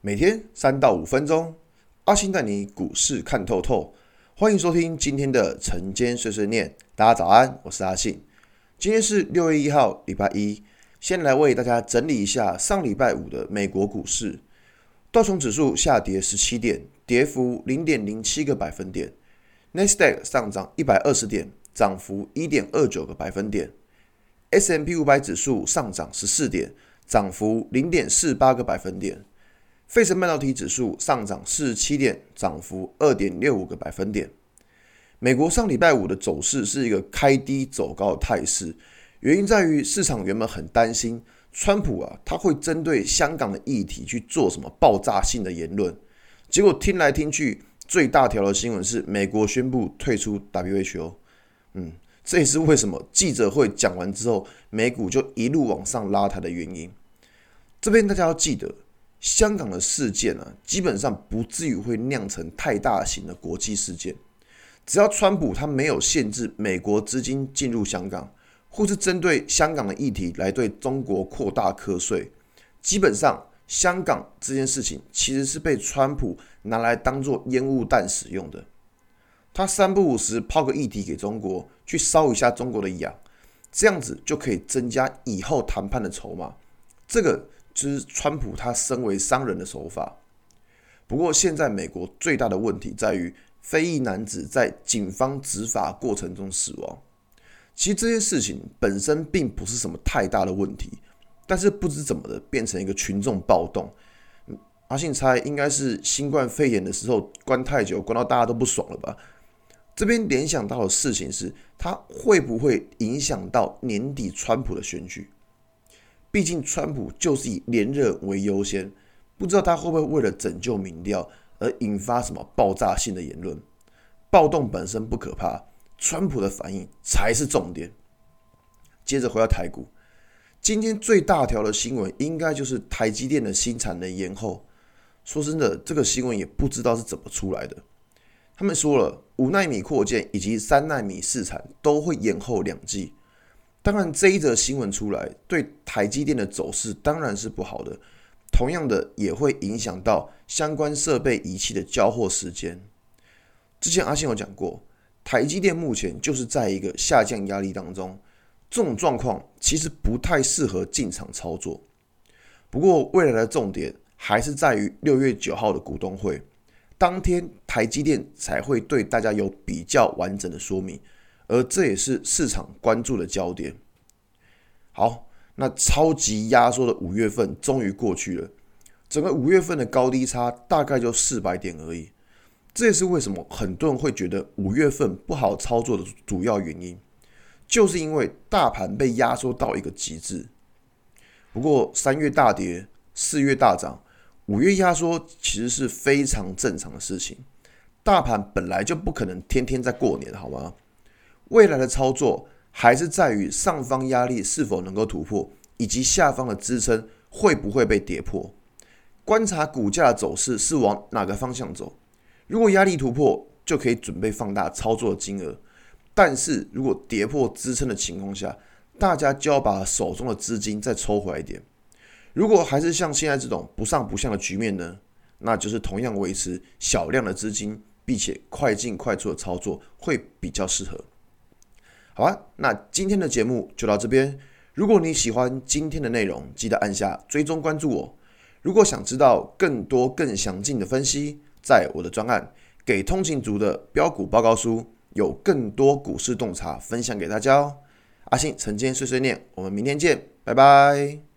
每天三到五分钟，阿信带你股市看透透。欢迎收听今天的晨间碎碎念。大家早安，我是阿信。今天是六月一号，礼拜一。先来为大家整理一下上礼拜五的美国股市。道琼指数下跌十七点，跌幅零点零七个百分点。纳斯达克上涨一百二十点，涨幅一点二九个百分点。S M P 五百指数上涨十四点，涨幅零点四八个百分点。费城半导体指数上涨四十七点，涨幅二点六五个百分点。美国上礼拜五的走势是一个开低走高的态势，原因在于市场原本很担心川普啊，他会针对香港的议题去做什么爆炸性的言论。结果听来听去，最大条的新闻是美国宣布退出 WHO。嗯，这也是为什么记者会讲完之后，美股就一路往上拉抬的原因。这边大家要记得。香港的事件呢、啊，基本上不至于会酿成太大型的国际事件。只要川普他没有限制美国资金进入香港，或是针对香港的议题来对中国扩大课税，基本上香港这件事情其实是被川普拿来当做烟雾弹使用的。他三不五时抛个议题给中国，去烧一下中国的痒，这样子就可以增加以后谈判的筹码。这个。是川普他身为商人的手法。不过，现在美国最大的问题在于非裔男子在警方执法过程中死亡。其实这件事情本身并不是什么太大的问题，但是不知怎么的变成一个群众暴动。阿信猜应该是新冠肺炎的时候关太久，关到大家都不爽了吧？这边联想到的事情是，他会不会影响到年底川普的选举？毕竟，川普就是以连任为优先，不知道他会不会为了拯救民调而引发什么爆炸性的言论。暴动本身不可怕，川普的反应才是重点。接着回到台股，今天最大条的新闻应该就是台积电的新产能延后。说真的，这个新闻也不知道是怎么出来的。他们说了，五纳米扩建以及三纳米试产都会延后两季。当然，这一则新闻出来，对台积电的走势当然是不好的。同样的，也会影响到相关设备仪器的交货时间。之前阿信有讲过，台积电目前就是在一个下降压力当中，这种状况其实不太适合进场操作。不过，未来的重点还是在于六月九号的股东会，当天台积电才会对大家有比较完整的说明。而这也是市场关注的焦点。好，那超级压缩的五月份终于过去了，整个五月份的高低差大概就四百点而已。这也是为什么很多人会觉得五月份不好操作的主要原因，就是因为大盘被压缩到一个极致。不过三月大跌，四月大涨，五月压缩其实是非常正常的事情。大盘本来就不可能天天在过年，好吗？未来的操作还是在于上方压力是否能够突破，以及下方的支撑会不会被跌破。观察股价的走势是往哪个方向走。如果压力突破，就可以准备放大操作的金额；但是如果跌破支撑的情况下，大家就要把手中的资金再抽回来一点。如果还是像现在这种不上不下的局面呢，那就是同样维持小量的资金，并且快进快出的操作会比较适合。好啊，那今天的节目就到这边。如果你喜欢今天的内容，记得按下追踪关注我。如果想知道更多更详尽的分析，在我的专案《给通勤族的标股报告书》有更多股市洞察分享给大家哦。阿信晨间碎碎念，我们明天见，拜拜。